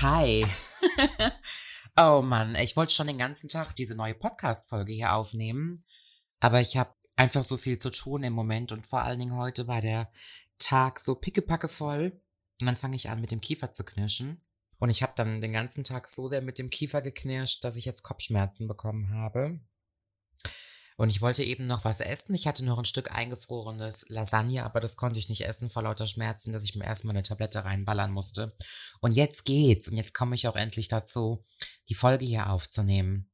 Hi. oh Mann, ich wollte schon den ganzen Tag diese neue Podcast-Folge hier aufnehmen, aber ich habe einfach so viel zu tun im Moment und vor allen Dingen heute war der Tag so pickepacke voll und dann fange ich an mit dem Kiefer zu knirschen und ich habe dann den ganzen Tag so sehr mit dem Kiefer geknirscht, dass ich jetzt Kopfschmerzen bekommen habe. Und ich wollte eben noch was essen. Ich hatte noch ein Stück eingefrorenes Lasagne, aber das konnte ich nicht essen vor lauter Schmerzen, dass ich mir erstmal eine Tablette reinballern musste. Und jetzt geht's. Und jetzt komme ich auch endlich dazu, die Folge hier aufzunehmen.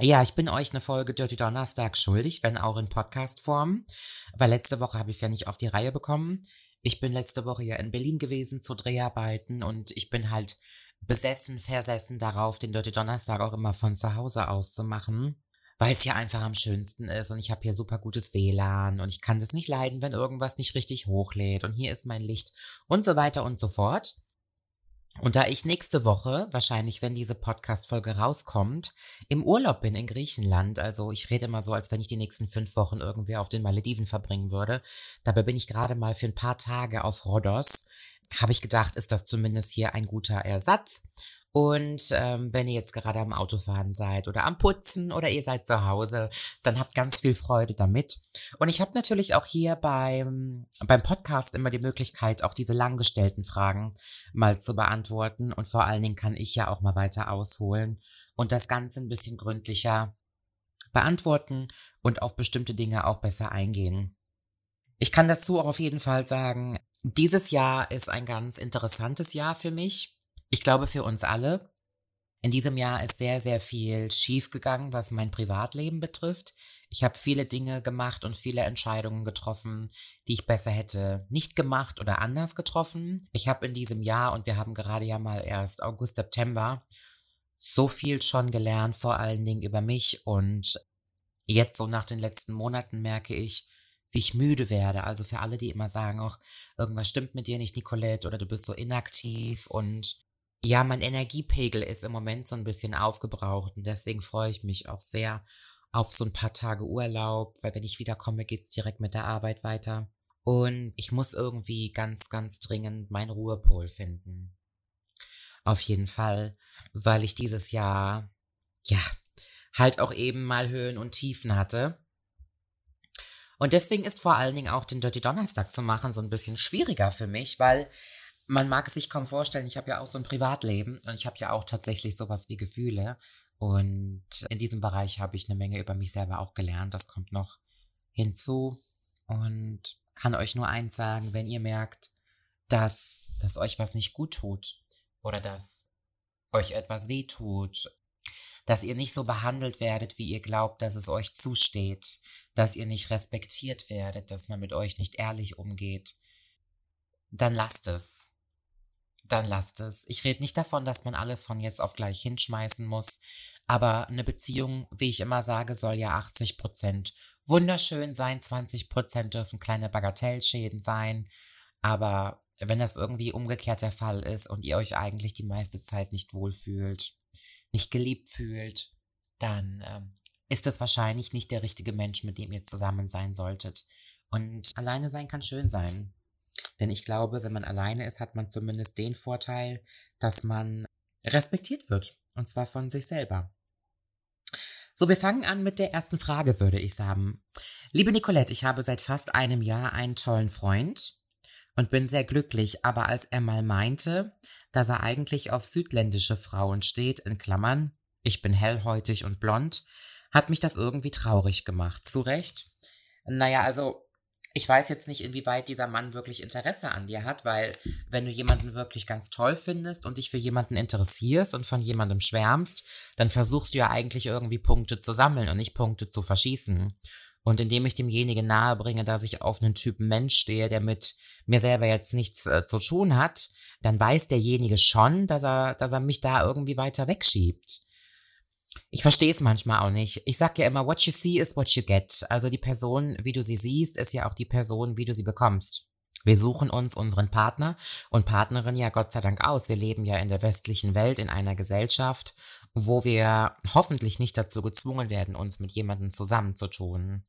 Ja, ich bin euch eine Folge Dirty Donnerstag schuldig, wenn auch in Podcast-Form, weil letzte Woche habe ich es ja nicht auf die Reihe bekommen. Ich bin letzte Woche ja in Berlin gewesen zu Dreharbeiten und ich bin halt besessen, versessen darauf, den Dirty Donnerstag auch immer von zu Hause aus zu machen weil es hier einfach am schönsten ist und ich habe hier super gutes WLAN und ich kann das nicht leiden, wenn irgendwas nicht richtig hochlädt und hier ist mein Licht und so weiter und so fort. Und da ich nächste Woche, wahrscheinlich wenn diese Podcast-Folge rauskommt, im Urlaub bin in Griechenland, also ich rede immer so, als wenn ich die nächsten fünf Wochen irgendwie auf den Malediven verbringen würde, dabei bin ich gerade mal für ein paar Tage auf Rhodos, habe ich gedacht, ist das zumindest hier ein guter Ersatz. Und ähm, wenn ihr jetzt gerade am Autofahren seid oder am Putzen oder ihr seid zu Hause, dann habt ganz viel Freude damit. Und ich habe natürlich auch hier beim, beim Podcast immer die Möglichkeit, auch diese langgestellten Fragen mal zu beantworten. Und vor allen Dingen kann ich ja auch mal weiter ausholen und das Ganze ein bisschen gründlicher beantworten und auf bestimmte Dinge auch besser eingehen. Ich kann dazu auch auf jeden Fall sagen, dieses Jahr ist ein ganz interessantes Jahr für mich ich glaube für uns alle. In diesem Jahr ist sehr, sehr viel schiefgegangen, was mein Privatleben betrifft. Ich habe viele Dinge gemacht und viele Entscheidungen getroffen, die ich besser hätte nicht gemacht oder anders getroffen. Ich habe in diesem Jahr, und wir haben gerade ja mal erst August, September, so viel schon gelernt, vor allen Dingen über mich. Und jetzt so nach den letzten Monaten merke ich, wie ich müde werde. Also für alle, die immer sagen, auch irgendwas stimmt mit dir nicht, Nicolette, oder du bist so inaktiv und ja, mein Energiepegel ist im Moment so ein bisschen aufgebraucht und deswegen freue ich mich auch sehr auf so ein paar Tage Urlaub, weil wenn ich wiederkomme, geht's direkt mit der Arbeit weiter. Und ich muss irgendwie ganz, ganz dringend meinen Ruhepol finden. Auf jeden Fall, weil ich dieses Jahr, ja, halt auch eben mal Höhen und Tiefen hatte. Und deswegen ist vor allen Dingen auch den Dirty Donnerstag zu machen so ein bisschen schwieriger für mich, weil man mag es sich kaum vorstellen, ich habe ja auch so ein Privatleben und ich habe ja auch tatsächlich sowas wie Gefühle. Und in diesem Bereich habe ich eine Menge über mich selber auch gelernt. Das kommt noch hinzu. Und kann euch nur eins sagen, wenn ihr merkt, dass, dass euch was nicht gut tut oder dass euch etwas weh tut, dass ihr nicht so behandelt werdet, wie ihr glaubt, dass es euch zusteht, dass ihr nicht respektiert werdet, dass man mit euch nicht ehrlich umgeht, dann lasst es dann lasst es. Ich rede nicht davon, dass man alles von jetzt auf gleich hinschmeißen muss, aber eine Beziehung, wie ich immer sage, soll ja 80 Prozent wunderschön sein, 20 Prozent dürfen kleine Bagatellschäden sein, aber wenn das irgendwie umgekehrt der Fall ist und ihr euch eigentlich die meiste Zeit nicht wohlfühlt, nicht geliebt fühlt, dann ähm, ist es wahrscheinlich nicht der richtige Mensch, mit dem ihr zusammen sein solltet. Und alleine sein kann schön sein. Denn ich glaube, wenn man alleine ist, hat man zumindest den Vorteil, dass man respektiert wird. Und zwar von sich selber. So, wir fangen an mit der ersten Frage, würde ich sagen. Liebe Nicolette, ich habe seit fast einem Jahr einen tollen Freund und bin sehr glücklich, aber als er mal meinte, dass er eigentlich auf südländische Frauen steht, in Klammern, ich bin hellhäutig und blond, hat mich das irgendwie traurig gemacht. Zu Recht? Naja, also ich weiß jetzt nicht, inwieweit dieser Mann wirklich Interesse an dir hat, weil wenn du jemanden wirklich ganz toll findest und dich für jemanden interessierst und von jemandem schwärmst, dann versuchst du ja eigentlich irgendwie Punkte zu sammeln und nicht Punkte zu verschießen. Und indem ich demjenigen nahebringe, dass ich auf einen Typen Mensch stehe, der mit mir selber jetzt nichts äh, zu tun hat, dann weiß derjenige schon, dass er, dass er mich da irgendwie weiter wegschiebt. Ich verstehe es manchmal auch nicht. Ich sag ja immer, what you see is what you get. Also die Person, wie du sie siehst, ist ja auch die Person, wie du sie bekommst. Wir suchen uns unseren Partner und Partnerin ja Gott sei Dank aus. Wir leben ja in der westlichen Welt, in einer Gesellschaft, wo wir hoffentlich nicht dazu gezwungen werden, uns mit jemandem zusammenzutun.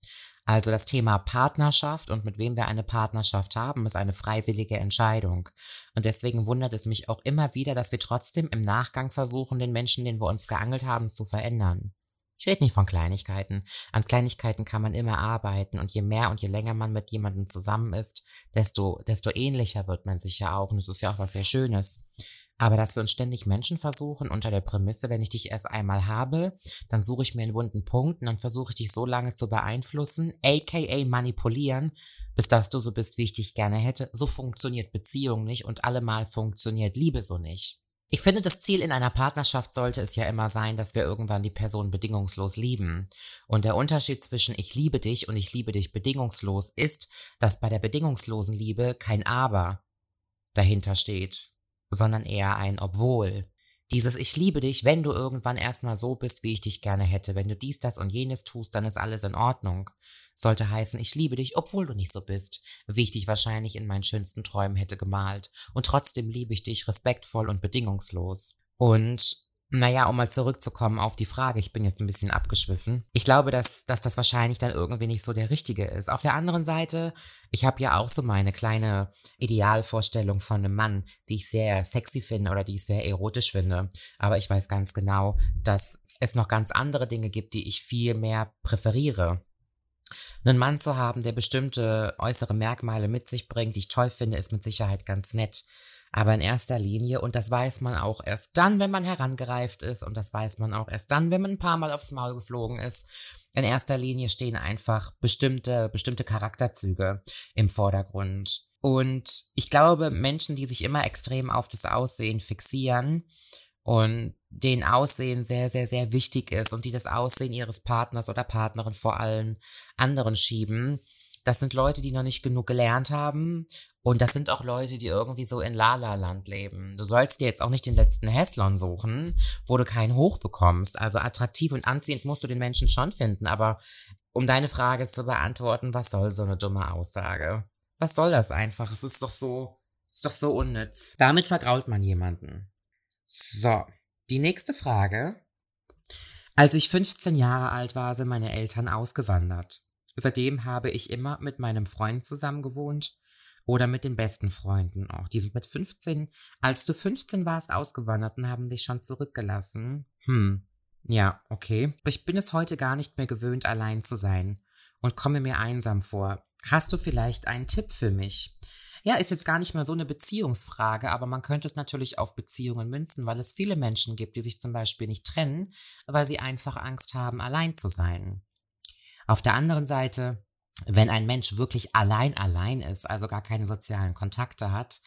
Also das Thema Partnerschaft und mit wem wir eine Partnerschaft haben, ist eine freiwillige Entscheidung. Und deswegen wundert es mich auch immer wieder, dass wir trotzdem im Nachgang versuchen, den Menschen, den wir uns geangelt haben, zu verändern. Ich rede nicht von Kleinigkeiten. An Kleinigkeiten kann man immer arbeiten und je mehr und je länger man mit jemandem zusammen ist, desto, desto ähnlicher wird man sich ja auch und es ist ja auch was sehr Schönes. Aber dass wir uns ständig Menschen versuchen unter der Prämisse, wenn ich dich erst einmal habe, dann suche ich mir einen wunden Punkt und dann versuche ich dich so lange zu beeinflussen, aka manipulieren, bis dass du so bist, wie ich dich gerne hätte. So funktioniert Beziehung nicht und allemal funktioniert Liebe so nicht. Ich finde, das Ziel in einer Partnerschaft sollte es ja immer sein, dass wir irgendwann die Person bedingungslos lieben. Und der Unterschied zwischen ich liebe dich und ich liebe dich bedingungslos ist, dass bei der bedingungslosen Liebe kein Aber dahinter steht sondern eher ein Obwohl. Dieses Ich liebe dich, wenn du irgendwann erstmal so bist, wie ich dich gerne hätte. Wenn du dies, das und jenes tust, dann ist alles in Ordnung. Sollte heißen, ich liebe dich, obwohl du nicht so bist, wie ich dich wahrscheinlich in meinen schönsten Träumen hätte gemalt. Und trotzdem liebe ich dich respektvoll und bedingungslos. Und naja, um mal zurückzukommen auf die Frage, ich bin jetzt ein bisschen abgeschwiffen. Ich glaube, dass, dass das wahrscheinlich dann irgendwie nicht so der richtige ist. Auf der anderen Seite, ich habe ja auch so meine kleine Idealvorstellung von einem Mann, die ich sehr sexy finde oder die ich sehr erotisch finde. Aber ich weiß ganz genau, dass es noch ganz andere Dinge gibt, die ich viel mehr präferiere. Einen Mann zu haben, der bestimmte äußere Merkmale mit sich bringt, die ich toll finde, ist mit Sicherheit ganz nett. Aber in erster Linie, und das weiß man auch erst dann, wenn man herangereift ist, und das weiß man auch erst dann, wenn man ein paar Mal aufs Maul geflogen ist, in erster Linie stehen einfach bestimmte, bestimmte Charakterzüge im Vordergrund. Und ich glaube, Menschen, die sich immer extrem auf das Aussehen fixieren und den Aussehen sehr, sehr, sehr wichtig ist und die das Aussehen ihres Partners oder Partnerin vor allen anderen schieben, das sind Leute, die noch nicht genug gelernt haben und das sind auch Leute, die irgendwie so in Lala-Land leben. Du sollst dir jetzt auch nicht den letzten Häslon suchen, wo du keinen Hoch bekommst. Also attraktiv und anziehend musst du den Menschen schon finden. Aber um deine Frage zu beantworten, was soll so eine dumme Aussage? Was soll das einfach? Es ist doch so, ist doch so unnütz. Damit vergrault man jemanden. So. Die nächste Frage. Als ich 15 Jahre alt war, sind meine Eltern ausgewandert. Seitdem habe ich immer mit meinem Freund zusammen gewohnt oder mit den besten Freunden auch. Die sind mit 15, als du 15 warst, ausgewandert und haben dich schon zurückgelassen. Hm. Ja, okay. Ich bin es heute gar nicht mehr gewöhnt, allein zu sein und komme mir einsam vor. Hast du vielleicht einen Tipp für mich? Ja, ist jetzt gar nicht mal so eine Beziehungsfrage, aber man könnte es natürlich auf Beziehungen münzen, weil es viele Menschen gibt, die sich zum Beispiel nicht trennen, weil sie einfach Angst haben, allein zu sein. Auf der anderen Seite, wenn ein Mensch wirklich allein allein ist, also gar keine sozialen Kontakte hat,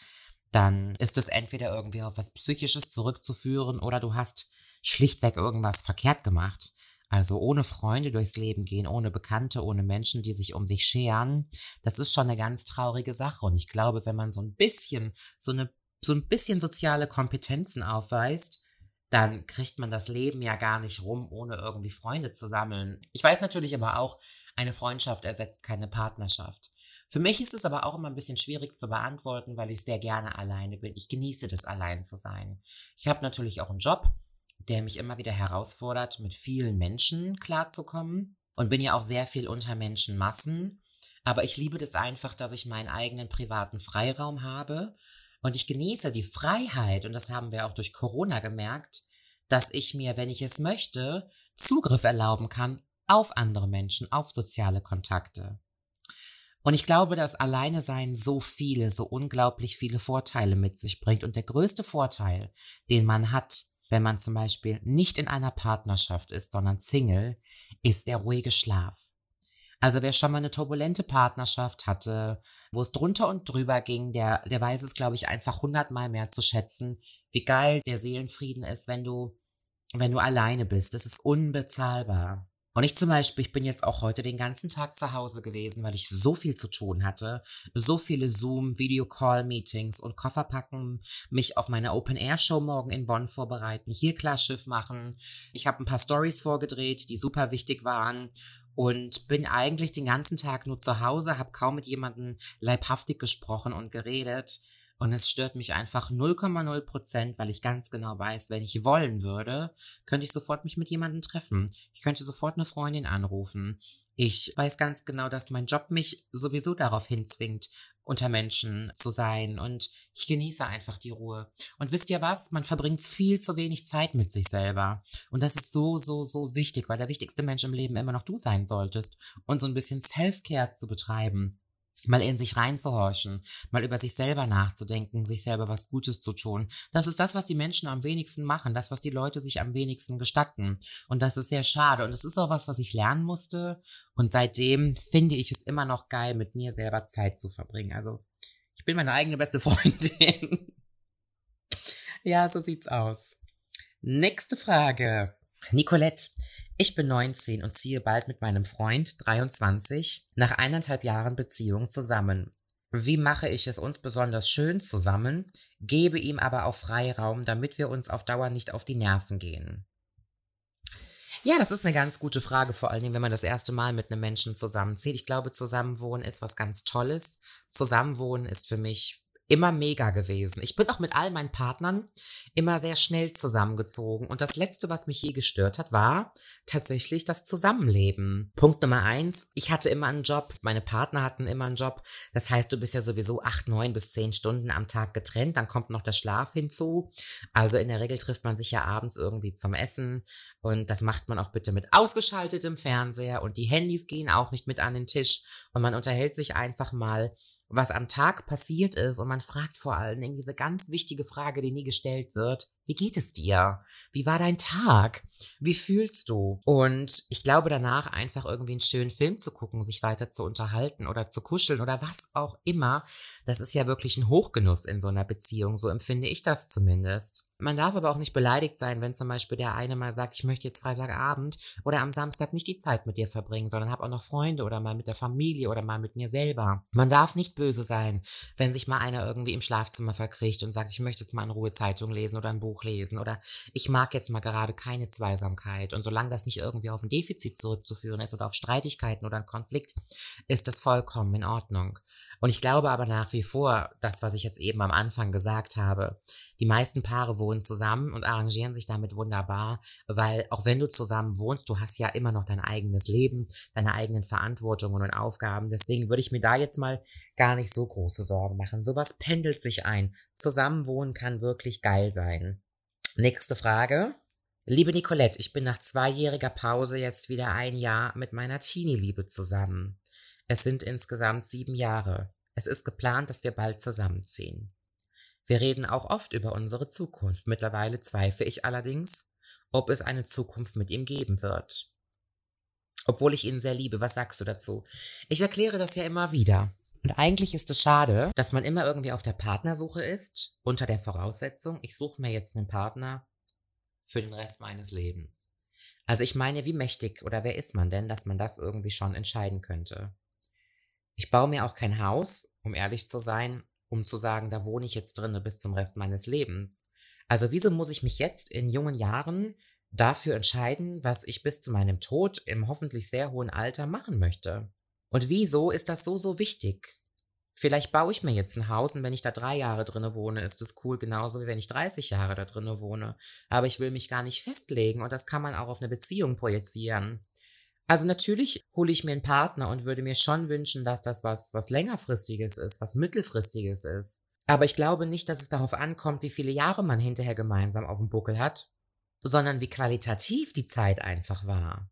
dann ist es entweder irgendwie auf was Psychisches zurückzuführen oder du hast schlichtweg irgendwas verkehrt gemacht. Also ohne Freunde durchs Leben gehen, ohne Bekannte, ohne Menschen, die sich um dich scheren, das ist schon eine ganz traurige Sache. Und ich glaube, wenn man so ein bisschen, so eine, so ein bisschen soziale Kompetenzen aufweist, dann kriegt man das Leben ja gar nicht rum, ohne irgendwie Freunde zu sammeln. Ich weiß natürlich aber auch, eine Freundschaft ersetzt keine Partnerschaft. Für mich ist es aber auch immer ein bisschen schwierig zu beantworten, weil ich sehr gerne alleine bin. Ich genieße das, allein zu sein. Ich habe natürlich auch einen Job, der mich immer wieder herausfordert, mit vielen Menschen klarzukommen und bin ja auch sehr viel unter Menschenmassen. Aber ich liebe das einfach, dass ich meinen eigenen privaten Freiraum habe und ich genieße die Freiheit, und das haben wir auch durch Corona gemerkt, dass ich mir, wenn ich es möchte, Zugriff erlauben kann auf andere Menschen, auf soziale Kontakte. Und ich glaube, dass Alleine sein so viele, so unglaublich viele Vorteile mit sich bringt. Und der größte Vorteil, den man hat, wenn man zum Beispiel nicht in einer Partnerschaft ist, sondern Single, ist der ruhige Schlaf. Also wer schon mal eine turbulente Partnerschaft hatte, wo es drunter und drüber ging, der, der weiß es, glaube ich, einfach hundertmal mehr zu schätzen, wie geil der Seelenfrieden ist, wenn du, wenn du alleine bist. Das ist unbezahlbar. Und ich zum Beispiel, ich bin jetzt auch heute den ganzen Tag zu Hause gewesen, weil ich so viel zu tun hatte. So viele Zoom, Video-Call-Meetings und Koffer packen, mich auf meine Open-Air-Show morgen in Bonn vorbereiten, hier klar Schiff machen. Ich habe ein paar Stories vorgedreht, die super wichtig waren und bin eigentlich den ganzen Tag nur zu Hause, habe kaum mit jemandem leibhaftig gesprochen und geredet Und es stört mich einfach 0,0 Prozent, weil ich ganz genau weiß, wenn ich wollen würde, könnte ich sofort mich mit jemandem treffen. Ich könnte sofort eine Freundin anrufen. Ich weiß ganz genau, dass mein Job mich sowieso darauf hinzwingt, unter Menschen zu sein und ich genieße einfach die Ruhe. Und wisst ihr was? Man verbringt viel zu wenig Zeit mit sich selber. Und das ist so, so, so wichtig, weil der wichtigste Mensch im Leben immer noch du sein solltest und so ein bisschen Self-Care zu betreiben mal in sich reinzuhorchen, mal über sich selber nachzudenken, sich selber was Gutes zu tun. Das ist das, was die Menschen am wenigsten machen, das, was die Leute sich am wenigsten gestatten. Und das ist sehr schade. Und es ist auch was, was ich lernen musste. Und seitdem finde ich es immer noch geil, mit mir selber Zeit zu verbringen. Also, ich bin meine eigene beste Freundin. ja, so sieht's aus. Nächste Frage. Nicolette, ich bin 19 und ziehe bald mit meinem Freund, 23, nach eineinhalb Jahren Beziehung zusammen. Wie mache ich es uns besonders schön zusammen, gebe ihm aber auch Freiraum, damit wir uns auf Dauer nicht auf die Nerven gehen? Ja, das ist eine ganz gute Frage, vor allen Dingen, wenn man das erste Mal mit einem Menschen zusammenzieht. Ich glaube, Zusammenwohnen ist was ganz Tolles. Zusammenwohnen ist für mich immer mega gewesen. Ich bin auch mit all meinen Partnern immer sehr schnell zusammengezogen. Und das Letzte, was mich je gestört hat, war tatsächlich das Zusammenleben. Punkt Nummer eins, ich hatte immer einen Job, meine Partner hatten immer einen Job. Das heißt, du bist ja sowieso acht, neun bis zehn Stunden am Tag getrennt. Dann kommt noch der Schlaf hinzu. Also in der Regel trifft man sich ja abends irgendwie zum Essen. Und das macht man auch bitte mit ausgeschaltetem Fernseher. Und die Handys gehen auch nicht mit an den Tisch. Und man unterhält sich einfach mal was am Tag passiert ist und man fragt vor allen Dingen diese ganz wichtige Frage, die nie gestellt wird. Wie geht es dir? Wie war dein Tag? Wie fühlst du? Und ich glaube danach einfach irgendwie einen schönen Film zu gucken, sich weiter zu unterhalten oder zu kuscheln oder was auch immer. Das ist ja wirklich ein Hochgenuss in so einer Beziehung. So empfinde ich das zumindest. Man darf aber auch nicht beleidigt sein, wenn zum Beispiel der eine mal sagt, ich möchte jetzt Freitagabend oder am Samstag nicht die Zeit mit dir verbringen, sondern habe auch noch Freunde oder mal mit der Familie oder mal mit mir selber. Man darf nicht böse sein, wenn sich mal einer irgendwie im Schlafzimmer verkriecht und sagt, ich möchte jetzt mal in Ruhe Zeitung lesen oder ein Buch lesen oder ich mag jetzt mal gerade keine Zweisamkeit. Und solange das nicht irgendwie auf ein Defizit zurückzuführen ist oder auf Streitigkeiten oder einen Konflikt, ist das vollkommen in Ordnung. Und ich glaube aber nach wie vor, das, was ich jetzt eben am Anfang gesagt habe, die meisten Paare wohnen zusammen und arrangieren sich damit wunderbar, weil auch wenn du zusammen wohnst, du hast ja immer noch dein eigenes Leben, deine eigenen Verantwortungen und Aufgaben. Deswegen würde ich mir da jetzt mal gar nicht so große Sorgen machen. Sowas pendelt sich ein. Zusammenwohnen kann wirklich geil sein. Nächste Frage. Liebe Nicolette, ich bin nach zweijähriger Pause jetzt wieder ein Jahr mit meiner Teenie-Liebe zusammen. Es sind insgesamt sieben Jahre. Es ist geplant, dass wir bald zusammenziehen. Wir reden auch oft über unsere Zukunft. Mittlerweile zweifle ich allerdings, ob es eine Zukunft mit ihm geben wird. Obwohl ich ihn sehr liebe, was sagst du dazu? Ich erkläre das ja immer wieder. Und eigentlich ist es schade, dass man immer irgendwie auf der Partnersuche ist, unter der Voraussetzung, ich suche mir jetzt einen Partner für den Rest meines Lebens. Also ich meine, wie mächtig oder wer ist man denn, dass man das irgendwie schon entscheiden könnte? Ich baue mir auch kein Haus, um ehrlich zu sein, um zu sagen, da wohne ich jetzt drinne bis zum Rest meines Lebens. Also wieso muss ich mich jetzt in jungen Jahren dafür entscheiden, was ich bis zu meinem Tod im hoffentlich sehr hohen Alter machen möchte? Und wieso ist das so, so wichtig? Vielleicht baue ich mir jetzt ein Haus und wenn ich da drei Jahre drinne wohne, ist es cool, genauso wie wenn ich 30 Jahre da drinne wohne. Aber ich will mich gar nicht festlegen und das kann man auch auf eine Beziehung projizieren. Also natürlich hole ich mir einen Partner und würde mir schon wünschen, dass das was, was längerfristiges ist, was mittelfristiges ist. Aber ich glaube nicht, dass es darauf ankommt, wie viele Jahre man hinterher gemeinsam auf dem Buckel hat, sondern wie qualitativ die Zeit einfach war.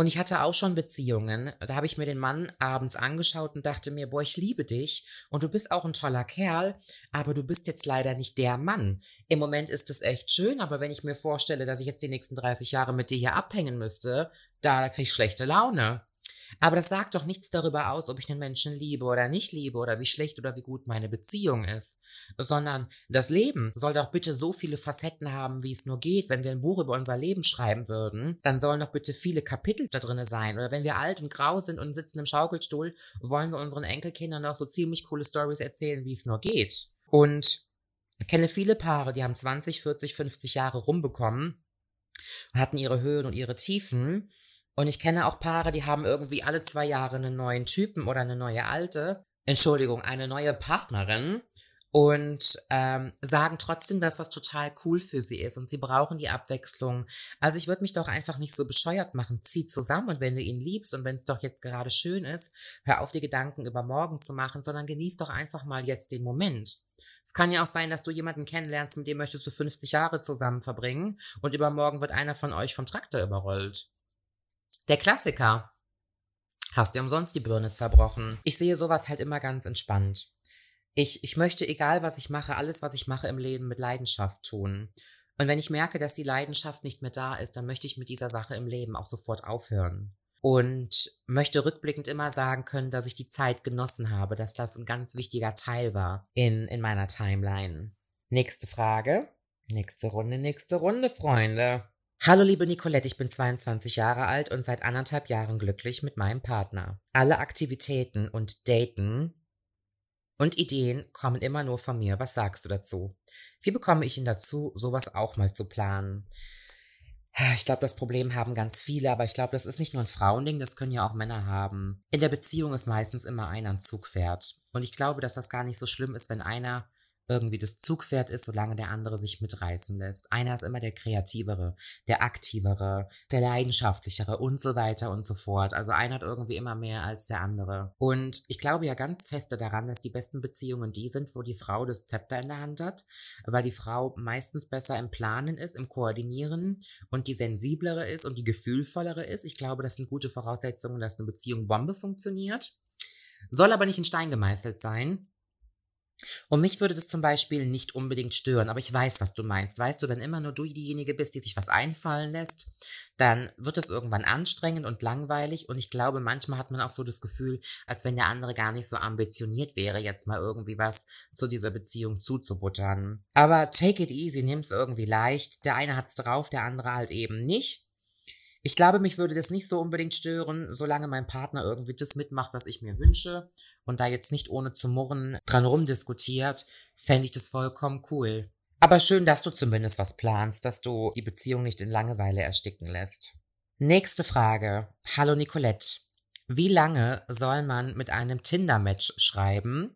Und ich hatte auch schon Beziehungen, da habe ich mir den Mann abends angeschaut und dachte mir, boah, ich liebe dich und du bist auch ein toller Kerl, aber du bist jetzt leider nicht der Mann. Im Moment ist es echt schön, aber wenn ich mir vorstelle, dass ich jetzt die nächsten 30 Jahre mit dir hier abhängen müsste, da krieg ich schlechte Laune. Aber das sagt doch nichts darüber aus, ob ich einen Menschen liebe oder nicht liebe oder wie schlecht oder wie gut meine Beziehung ist, sondern das Leben soll doch bitte so viele Facetten haben, wie es nur geht. Wenn wir ein Buch über unser Leben schreiben würden, dann sollen doch bitte viele Kapitel da drinne sein. Oder wenn wir alt und grau sind und sitzen im Schaukelstuhl, wollen wir unseren Enkelkindern auch so ziemlich coole Stories erzählen, wie es nur geht. Und ich kenne viele Paare, die haben 20, 40, 50 Jahre rumbekommen, hatten ihre Höhen und ihre Tiefen und ich kenne auch Paare, die haben irgendwie alle zwei Jahre einen neuen Typen oder eine neue alte, Entschuldigung, eine neue Partnerin. und ähm, sagen trotzdem, dass das total cool für sie ist und sie brauchen die Abwechslung. Also ich würde mich doch einfach nicht so bescheuert machen. Zieh zusammen und wenn du ihn liebst und wenn es doch jetzt gerade schön ist, hör auf die Gedanken über morgen zu machen, sondern genieß doch einfach mal jetzt den Moment. Es kann ja auch sein, dass du jemanden kennenlernst, mit dem möchtest du 50 Jahre zusammen verbringen und übermorgen wird einer von euch vom Traktor überrollt. Der Klassiker. Hast dir umsonst die Birne zerbrochen. Ich sehe sowas halt immer ganz entspannt. Ich, ich möchte, egal was ich mache, alles, was ich mache im Leben mit Leidenschaft tun. Und wenn ich merke, dass die Leidenschaft nicht mehr da ist, dann möchte ich mit dieser Sache im Leben auch sofort aufhören. Und möchte rückblickend immer sagen können, dass ich die Zeit genossen habe, dass das ein ganz wichtiger Teil war in, in meiner Timeline. Nächste Frage. Nächste Runde, nächste Runde, Freunde. Hallo liebe Nicolette, ich bin 22 Jahre alt und seit anderthalb Jahren glücklich mit meinem Partner. Alle Aktivitäten und Daten und Ideen kommen immer nur von mir. Was sagst du dazu? Wie bekomme ich ihn dazu, sowas auch mal zu planen? Ich glaube, das Problem haben ganz viele, aber ich glaube, das ist nicht nur ein Frauending, das können ja auch Männer haben. In der Beziehung ist meistens immer einer ein Zugpferd. Und ich glaube, dass das gar nicht so schlimm ist, wenn einer irgendwie das Zugpferd ist, solange der andere sich mitreißen lässt. Einer ist immer der kreativere, der aktivere, der leidenschaftlichere und so weiter und so fort. Also einer hat irgendwie immer mehr als der andere. Und ich glaube ja ganz feste daran, dass die besten Beziehungen die sind, wo die Frau das Zepter in der Hand hat, weil die Frau meistens besser im Planen ist, im Koordinieren und die sensiblere ist und die gefühlvollere ist. Ich glaube, das sind gute Voraussetzungen, dass eine Beziehung Bombe funktioniert. Soll aber nicht in Stein gemeißelt sein. Und mich würde das zum Beispiel nicht unbedingt stören, aber ich weiß, was du meinst. Weißt du, wenn immer nur du diejenige bist, die sich was einfallen lässt, dann wird es irgendwann anstrengend und langweilig und ich glaube, manchmal hat man auch so das Gefühl, als wenn der andere gar nicht so ambitioniert wäre, jetzt mal irgendwie was zu dieser Beziehung zuzubuttern. Aber take it easy, nimm's irgendwie leicht. Der eine hat's drauf, der andere halt eben nicht. Ich glaube, mich würde das nicht so unbedingt stören, solange mein Partner irgendwie das mitmacht, was ich mir wünsche und da jetzt nicht ohne zu murren dran rumdiskutiert, fände ich das vollkommen cool. Aber schön, dass du zumindest was planst, dass du die Beziehung nicht in Langeweile ersticken lässt. Nächste Frage. Hallo Nicolette. Wie lange soll man mit einem Tinder-Match schreiben,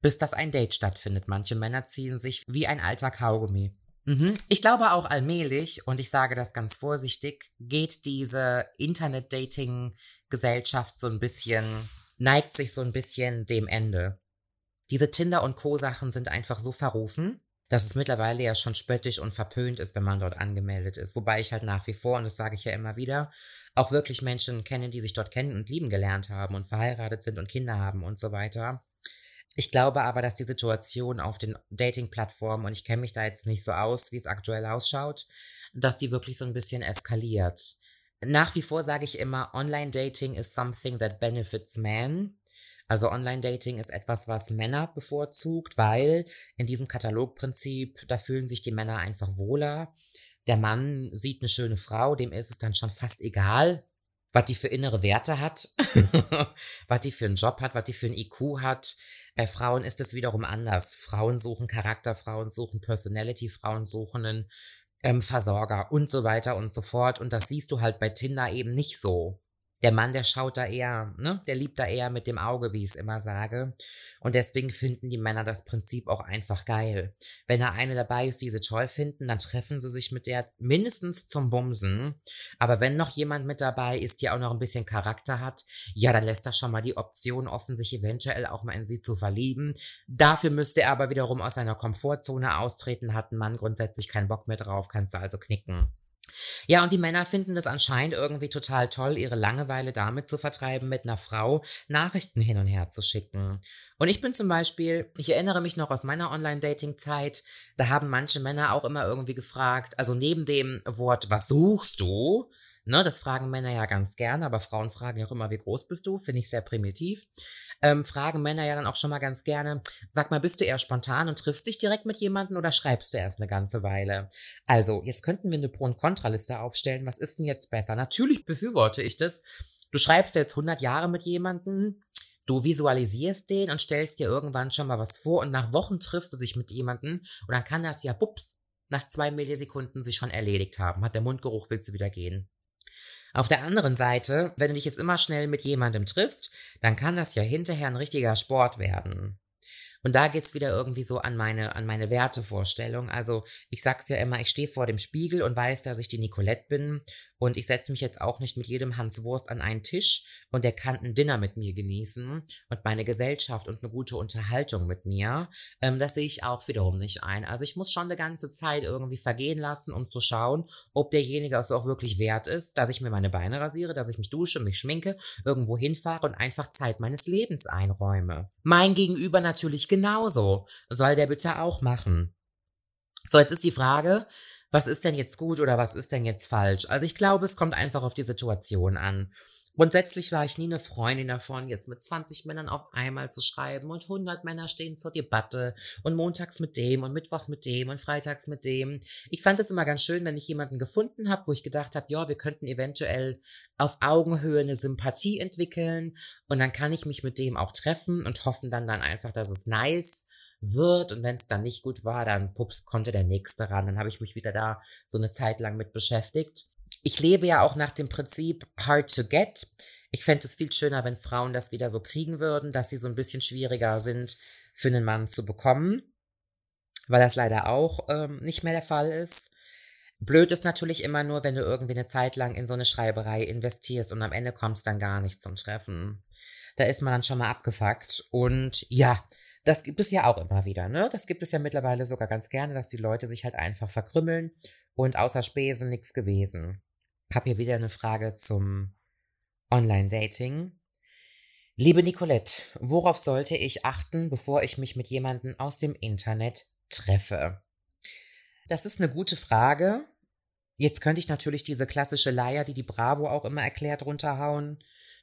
bis das ein Date stattfindet? Manche Männer ziehen sich wie ein alter Kaugummi. Mhm. Ich glaube auch allmählich, und ich sage das ganz vorsichtig, geht diese Internet-Dating-Gesellschaft so ein bisschen, neigt sich so ein bisschen dem Ende. Diese Tinder- und Co-Sachen sind einfach so verrufen, dass es mittlerweile ja schon spöttisch und verpönt ist, wenn man dort angemeldet ist. Wobei ich halt nach wie vor, und das sage ich ja immer wieder, auch wirklich Menschen kenne, die sich dort kennen und lieben gelernt haben und verheiratet sind und Kinder haben und so weiter. Ich glaube aber, dass die Situation auf den Dating-Plattformen, und ich kenne mich da jetzt nicht so aus, wie es aktuell ausschaut, dass die wirklich so ein bisschen eskaliert. Nach wie vor sage ich immer, Online-Dating is something that benefits men. Also Online-Dating ist etwas, was Männer bevorzugt, weil in diesem Katalogprinzip, da fühlen sich die Männer einfach wohler. Der Mann sieht eine schöne Frau, dem ist es dann schon fast egal, was die für innere Werte hat, was die für einen Job hat, was die für einen IQ hat, bei Frauen ist es wiederum anders. Frauen suchen Charakter, Frauen suchen Personality, Frauen suchen einen ähm, Versorger und so weiter und so fort. Und das siehst du halt bei Tinder eben nicht so. Der Mann, der schaut da eher, ne, der liebt da eher mit dem Auge, wie ich es immer sage. Und deswegen finden die Männer das Prinzip auch einfach geil. Wenn da eine dabei ist, die sie toll finden, dann treffen sie sich mit der mindestens zum Bumsen. Aber wenn noch jemand mit dabei ist, die auch noch ein bisschen Charakter hat, ja, dann lässt er schon mal die Option offen, sich eventuell auch mal in sie zu verlieben. Dafür müsste er aber wiederum aus seiner Komfortzone austreten, hat ein Mann grundsätzlich keinen Bock mehr drauf, kannst du also knicken. Ja, und die Männer finden es anscheinend irgendwie total toll, ihre Langeweile damit zu vertreiben, mit einer Frau Nachrichten hin und her zu schicken. Und ich bin zum Beispiel, ich erinnere mich noch aus meiner Online-Dating-Zeit, da haben manche Männer auch immer irgendwie gefragt, also neben dem Wort, was suchst du? Ne, das fragen Männer ja ganz gerne, aber Frauen fragen ja auch immer, wie groß bist du? Finde ich sehr primitiv ähm, fragen Männer ja dann auch schon mal ganz gerne, sag mal, bist du eher spontan und triffst dich direkt mit jemandem oder schreibst du erst eine ganze Weile? Also, jetzt könnten wir eine Pro- und Kontraliste aufstellen. Was ist denn jetzt besser? Natürlich befürworte ich das. Du schreibst jetzt 100 Jahre mit jemandem, Du visualisierst den und stellst dir irgendwann schon mal was vor und nach Wochen triffst du dich mit jemandem und dann kann das ja bups nach zwei Millisekunden sich schon erledigt haben. Hat der Mundgeruch, willst du wieder gehen. Auf der anderen Seite, wenn du dich jetzt immer schnell mit jemandem triffst, dann kann das ja hinterher ein richtiger Sport werden. Und da geht's wieder irgendwie so an meine, an meine Wertevorstellung. Also ich sag's ja immer, ich stehe vor dem Spiegel und weiß, dass ich die Nicolette bin. Und ich setze mich jetzt auch nicht mit jedem Hans Wurst an einen Tisch und der kann ein Dinner mit mir genießen und meine Gesellschaft und eine gute Unterhaltung mit mir. Ähm, das sehe ich auch wiederum nicht ein. Also ich muss schon eine ganze Zeit irgendwie vergehen lassen, um zu schauen, ob derjenige es auch wirklich wert ist, dass ich mir meine Beine rasiere, dass ich mich dusche, mich schminke, irgendwo hinfahre und einfach Zeit meines Lebens einräume. Mein Gegenüber natürlich genauso. Soll der bitte auch machen. So, jetzt ist die Frage, was ist denn jetzt gut oder was ist denn jetzt falsch? Also ich glaube, es kommt einfach auf die Situation an. Grundsätzlich war ich nie eine Freundin davon, jetzt mit 20 Männern auf einmal zu schreiben und 100 Männer stehen zur Debatte und montags mit dem und mittwochs mit dem und freitags mit dem. Ich fand es immer ganz schön, wenn ich jemanden gefunden habe, wo ich gedacht habe, ja, wir könnten eventuell auf Augenhöhe eine Sympathie entwickeln und dann kann ich mich mit dem auch treffen und hoffen dann dann einfach, dass es nice wird und wenn es dann nicht gut war, dann pups konnte der nächste ran. Dann habe ich mich wieder da so eine Zeit lang mit beschäftigt. Ich lebe ja auch nach dem Prinzip hard to get. Ich fände es viel schöner, wenn Frauen das wieder so kriegen würden, dass sie so ein bisschen schwieriger sind für einen Mann zu bekommen, weil das leider auch ähm, nicht mehr der Fall ist. Blöd ist natürlich immer nur, wenn du irgendwie eine Zeit lang in so eine Schreiberei investierst und am Ende kommst dann gar nicht zum Treffen. Da ist man dann schon mal abgefuckt und ja, das gibt es ja auch immer wieder, ne? Das gibt es ja mittlerweile sogar ganz gerne, dass die Leute sich halt einfach verkrümmeln und außer Spesen nichts gewesen. Hab hier wieder eine Frage zum Online-Dating. Liebe Nicolette, worauf sollte ich achten, bevor ich mich mit jemandem aus dem Internet treffe? Das ist eine gute Frage. Jetzt könnte ich natürlich diese klassische Leier, die die Bravo auch immer erklärt, runterhauen.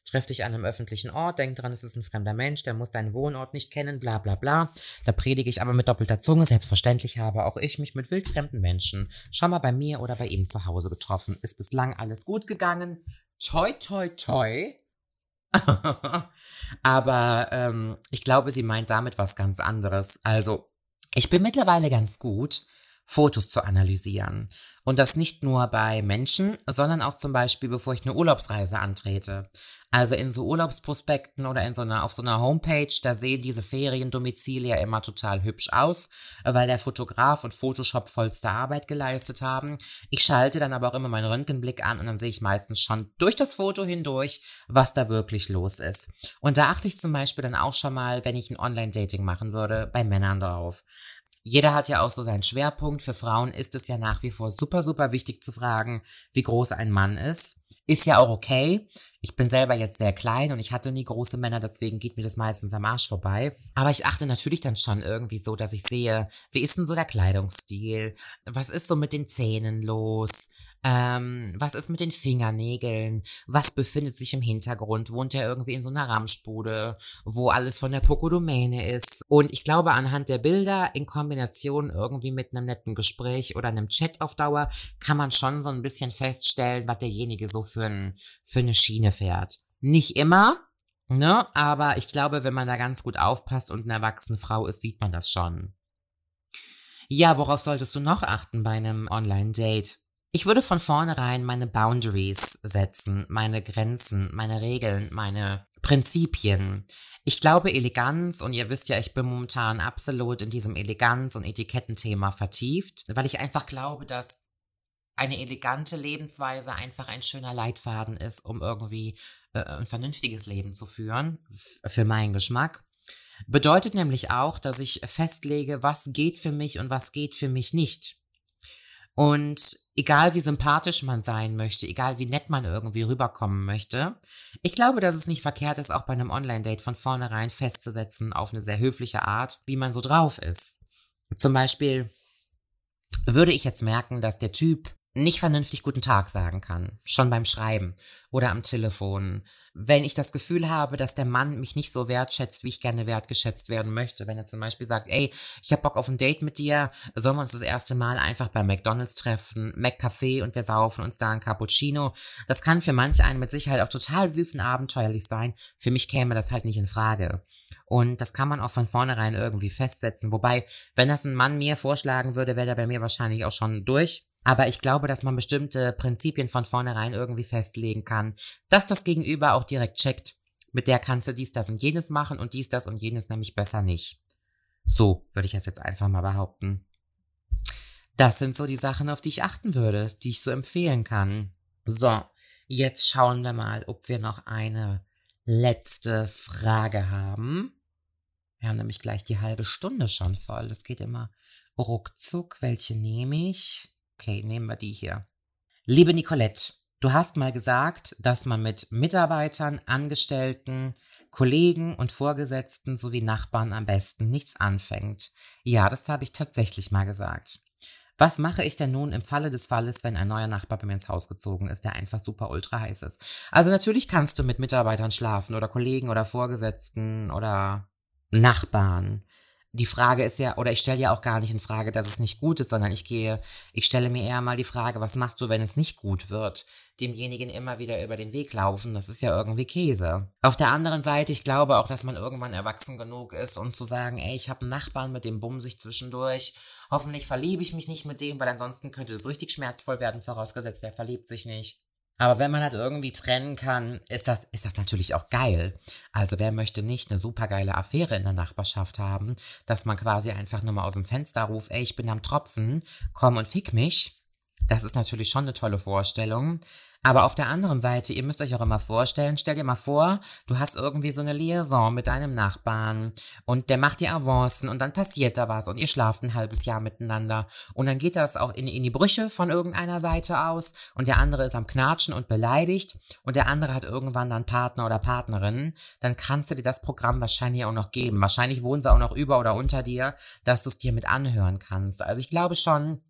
Treff dich an einem öffentlichen Ort, denk dran, es ist ein fremder Mensch, der muss deinen Wohnort nicht kennen, bla bla bla. Da predige ich aber mit doppelter Zunge. Selbstverständlich habe auch ich mich mit wildfremden Menschen schon mal bei mir oder bei ihm zu Hause getroffen. Ist bislang alles gut gegangen. Toi, toi, toi. aber ähm, ich glaube, sie meint damit was ganz anderes. Also, ich bin mittlerweile ganz gut, Fotos zu analysieren. Und das nicht nur bei Menschen, sondern auch zum Beispiel, bevor ich eine Urlaubsreise antrete. Also in so Urlaubsprospekten oder in so einer, auf so einer Homepage, da sehen diese Feriendomizile ja immer total hübsch aus, weil der Fotograf und Photoshop vollste Arbeit geleistet haben. Ich schalte dann aber auch immer meinen Röntgenblick an und dann sehe ich meistens schon durch das Foto hindurch, was da wirklich los ist. Und da achte ich zum Beispiel dann auch schon mal, wenn ich ein Online-Dating machen würde, bei Männern drauf. Jeder hat ja auch so seinen Schwerpunkt. Für Frauen ist es ja nach wie vor super, super wichtig zu fragen, wie groß ein Mann ist. Ist ja auch okay. Ich bin selber jetzt sehr klein und ich hatte nie große Männer, deswegen geht mir das meistens am Arsch vorbei. Aber ich achte natürlich dann schon irgendwie so, dass ich sehe, wie ist denn so der Kleidungsstil? Was ist so mit den Zähnen los? Ähm, was ist mit den Fingernägeln? Was befindet sich im Hintergrund? Wohnt er irgendwie in so einer Ramschbude, wo alles von der Pokodomäne ist? Und ich glaube, anhand der Bilder in Kombination irgendwie mit einem netten Gespräch oder einem Chat auf Dauer kann man schon so ein bisschen feststellen, was derjenige so für, ein, für eine Schiene fährt. Nicht immer, ne? Aber ich glaube, wenn man da ganz gut aufpasst und eine erwachsene Frau ist, sieht man das schon. Ja, worauf solltest du noch achten bei einem Online-Date? Ich würde von vornherein meine Boundaries setzen, meine Grenzen, meine Regeln, meine Prinzipien. Ich glaube Eleganz, und ihr wisst ja, ich bin momentan absolut in diesem Eleganz- und Etikettenthema vertieft, weil ich einfach glaube, dass eine elegante Lebensweise einfach ein schöner Leitfaden ist, um irgendwie äh, ein vernünftiges Leben zu führen, für meinen Geschmack. Bedeutet nämlich auch, dass ich festlege, was geht für mich und was geht für mich nicht. Und egal wie sympathisch man sein möchte, egal wie nett man irgendwie rüberkommen möchte, ich glaube, dass es nicht verkehrt ist, auch bei einem Online-Date von vornherein festzusetzen auf eine sehr höfliche Art, wie man so drauf ist. Zum Beispiel würde ich jetzt merken, dass der Typ nicht vernünftig guten Tag sagen kann, schon beim Schreiben oder am Telefon, wenn ich das Gefühl habe, dass der Mann mich nicht so wertschätzt, wie ich gerne wertgeschätzt werden möchte, wenn er zum Beispiel sagt, ey, ich hab Bock auf ein Date mit dir, sollen wir uns das erste Mal einfach bei McDonalds treffen, McCafé und wir saufen uns da ein Cappuccino, das kann für manche einen mit Sicherheit auch total süß und abenteuerlich sein, für mich käme das halt nicht in Frage. Und das kann man auch von vornherein irgendwie festsetzen, wobei, wenn das ein Mann mir vorschlagen würde, wäre der bei mir wahrscheinlich auch schon durch, aber ich glaube, dass man bestimmte Prinzipien von vornherein irgendwie festlegen kann, dass das Gegenüber auch direkt checkt, mit der kannst du dies, das und jenes machen und dies, das und jenes nämlich besser nicht. So würde ich das jetzt einfach mal behaupten. Das sind so die Sachen, auf die ich achten würde, die ich so empfehlen kann. So, jetzt schauen wir mal, ob wir noch eine letzte Frage haben. Wir haben nämlich gleich die halbe Stunde schon voll. Das geht immer ruckzuck. Welche nehme ich? Okay, nehmen wir die hier. Liebe Nicolette, du hast mal gesagt, dass man mit Mitarbeitern, Angestellten, Kollegen und Vorgesetzten sowie Nachbarn am besten nichts anfängt. Ja, das habe ich tatsächlich mal gesagt. Was mache ich denn nun im Falle des Falles, wenn ein neuer Nachbar bei mir ins Haus gezogen ist, der einfach super ultra heiß ist? Also natürlich kannst du mit Mitarbeitern schlafen oder Kollegen oder Vorgesetzten oder Nachbarn. Die Frage ist ja, oder ich stelle ja auch gar nicht in Frage, dass es nicht gut ist, sondern ich gehe, ich stelle mir eher mal die Frage, was machst du, wenn es nicht gut wird? Demjenigen immer wieder über den Weg laufen, das ist ja irgendwie Käse. Auf der anderen Seite, ich glaube auch, dass man irgendwann erwachsen genug ist, um zu sagen, ey, ich habe einen Nachbarn, mit dem bumm sich zwischendurch Hoffentlich verliebe ich mich nicht mit dem, weil ansonsten könnte es richtig schmerzvoll werden, vorausgesetzt, wer verliebt sich nicht. Aber wenn man halt irgendwie trennen kann, ist das, ist das natürlich auch geil. Also wer möchte nicht eine supergeile Affäre in der Nachbarschaft haben, dass man quasi einfach nur mal aus dem Fenster ruft, ey, ich bin am Tropfen, komm und fick mich. Das ist natürlich schon eine tolle Vorstellung. Aber auf der anderen Seite, ihr müsst euch auch immer vorstellen, stell dir mal vor, du hast irgendwie so eine Liaison mit deinem Nachbarn und der macht dir Avancen und dann passiert da was und ihr schlaft ein halbes Jahr miteinander und dann geht das auch in, in die Brüche von irgendeiner Seite aus und der andere ist am Knatschen und beleidigt und der andere hat irgendwann dann Partner oder Partnerin, dann kannst du dir das Programm wahrscheinlich auch noch geben. Wahrscheinlich wohnen sie auch noch über oder unter dir, dass du es dir mit anhören kannst. Also ich glaube schon,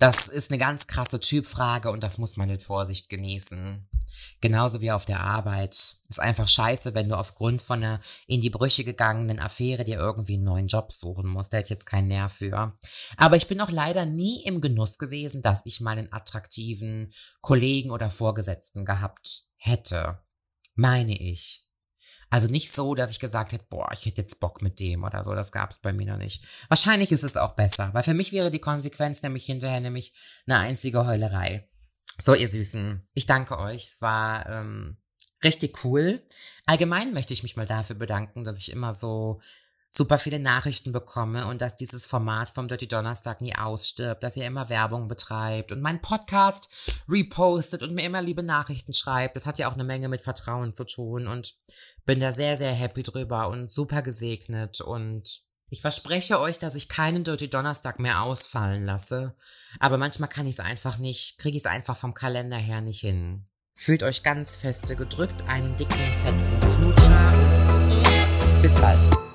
das ist eine ganz krasse Typfrage und das muss man mit Vorsicht genießen. Genauso wie auf der Arbeit. Ist einfach scheiße, wenn du aufgrund von einer in die Brüche gegangenen Affäre dir irgendwie einen neuen Job suchen musst. Da hätte ich jetzt keinen Nerv für. Aber ich bin auch leider nie im Genuss gewesen, dass ich mal einen attraktiven Kollegen oder Vorgesetzten gehabt hätte. Meine ich. Also nicht so, dass ich gesagt hätte, boah, ich hätte jetzt Bock mit dem oder so. Das gab es bei mir noch nicht. Wahrscheinlich ist es auch besser, weil für mich wäre die Konsequenz nämlich hinterher nämlich eine einzige Heulerei. So, ihr Süßen, ich danke euch. Es war ähm, richtig cool. Allgemein möchte ich mich mal dafür bedanken, dass ich immer so super viele Nachrichten bekomme und dass dieses Format vom Dirty Donnerstag nie ausstirbt, dass ihr immer Werbung betreibt und meinen Podcast repostet und mir immer liebe Nachrichten schreibt. Das hat ja auch eine Menge mit Vertrauen zu tun und bin da sehr, sehr happy drüber und super gesegnet und ich verspreche euch, dass ich keinen Dirty Donnerstag mehr ausfallen lasse, aber manchmal kann ich es einfach nicht, kriege ich es einfach vom Kalender her nicht hin. Fühlt euch ganz feste gedrückt, einen dicken, fetten Knutscher und bis bald.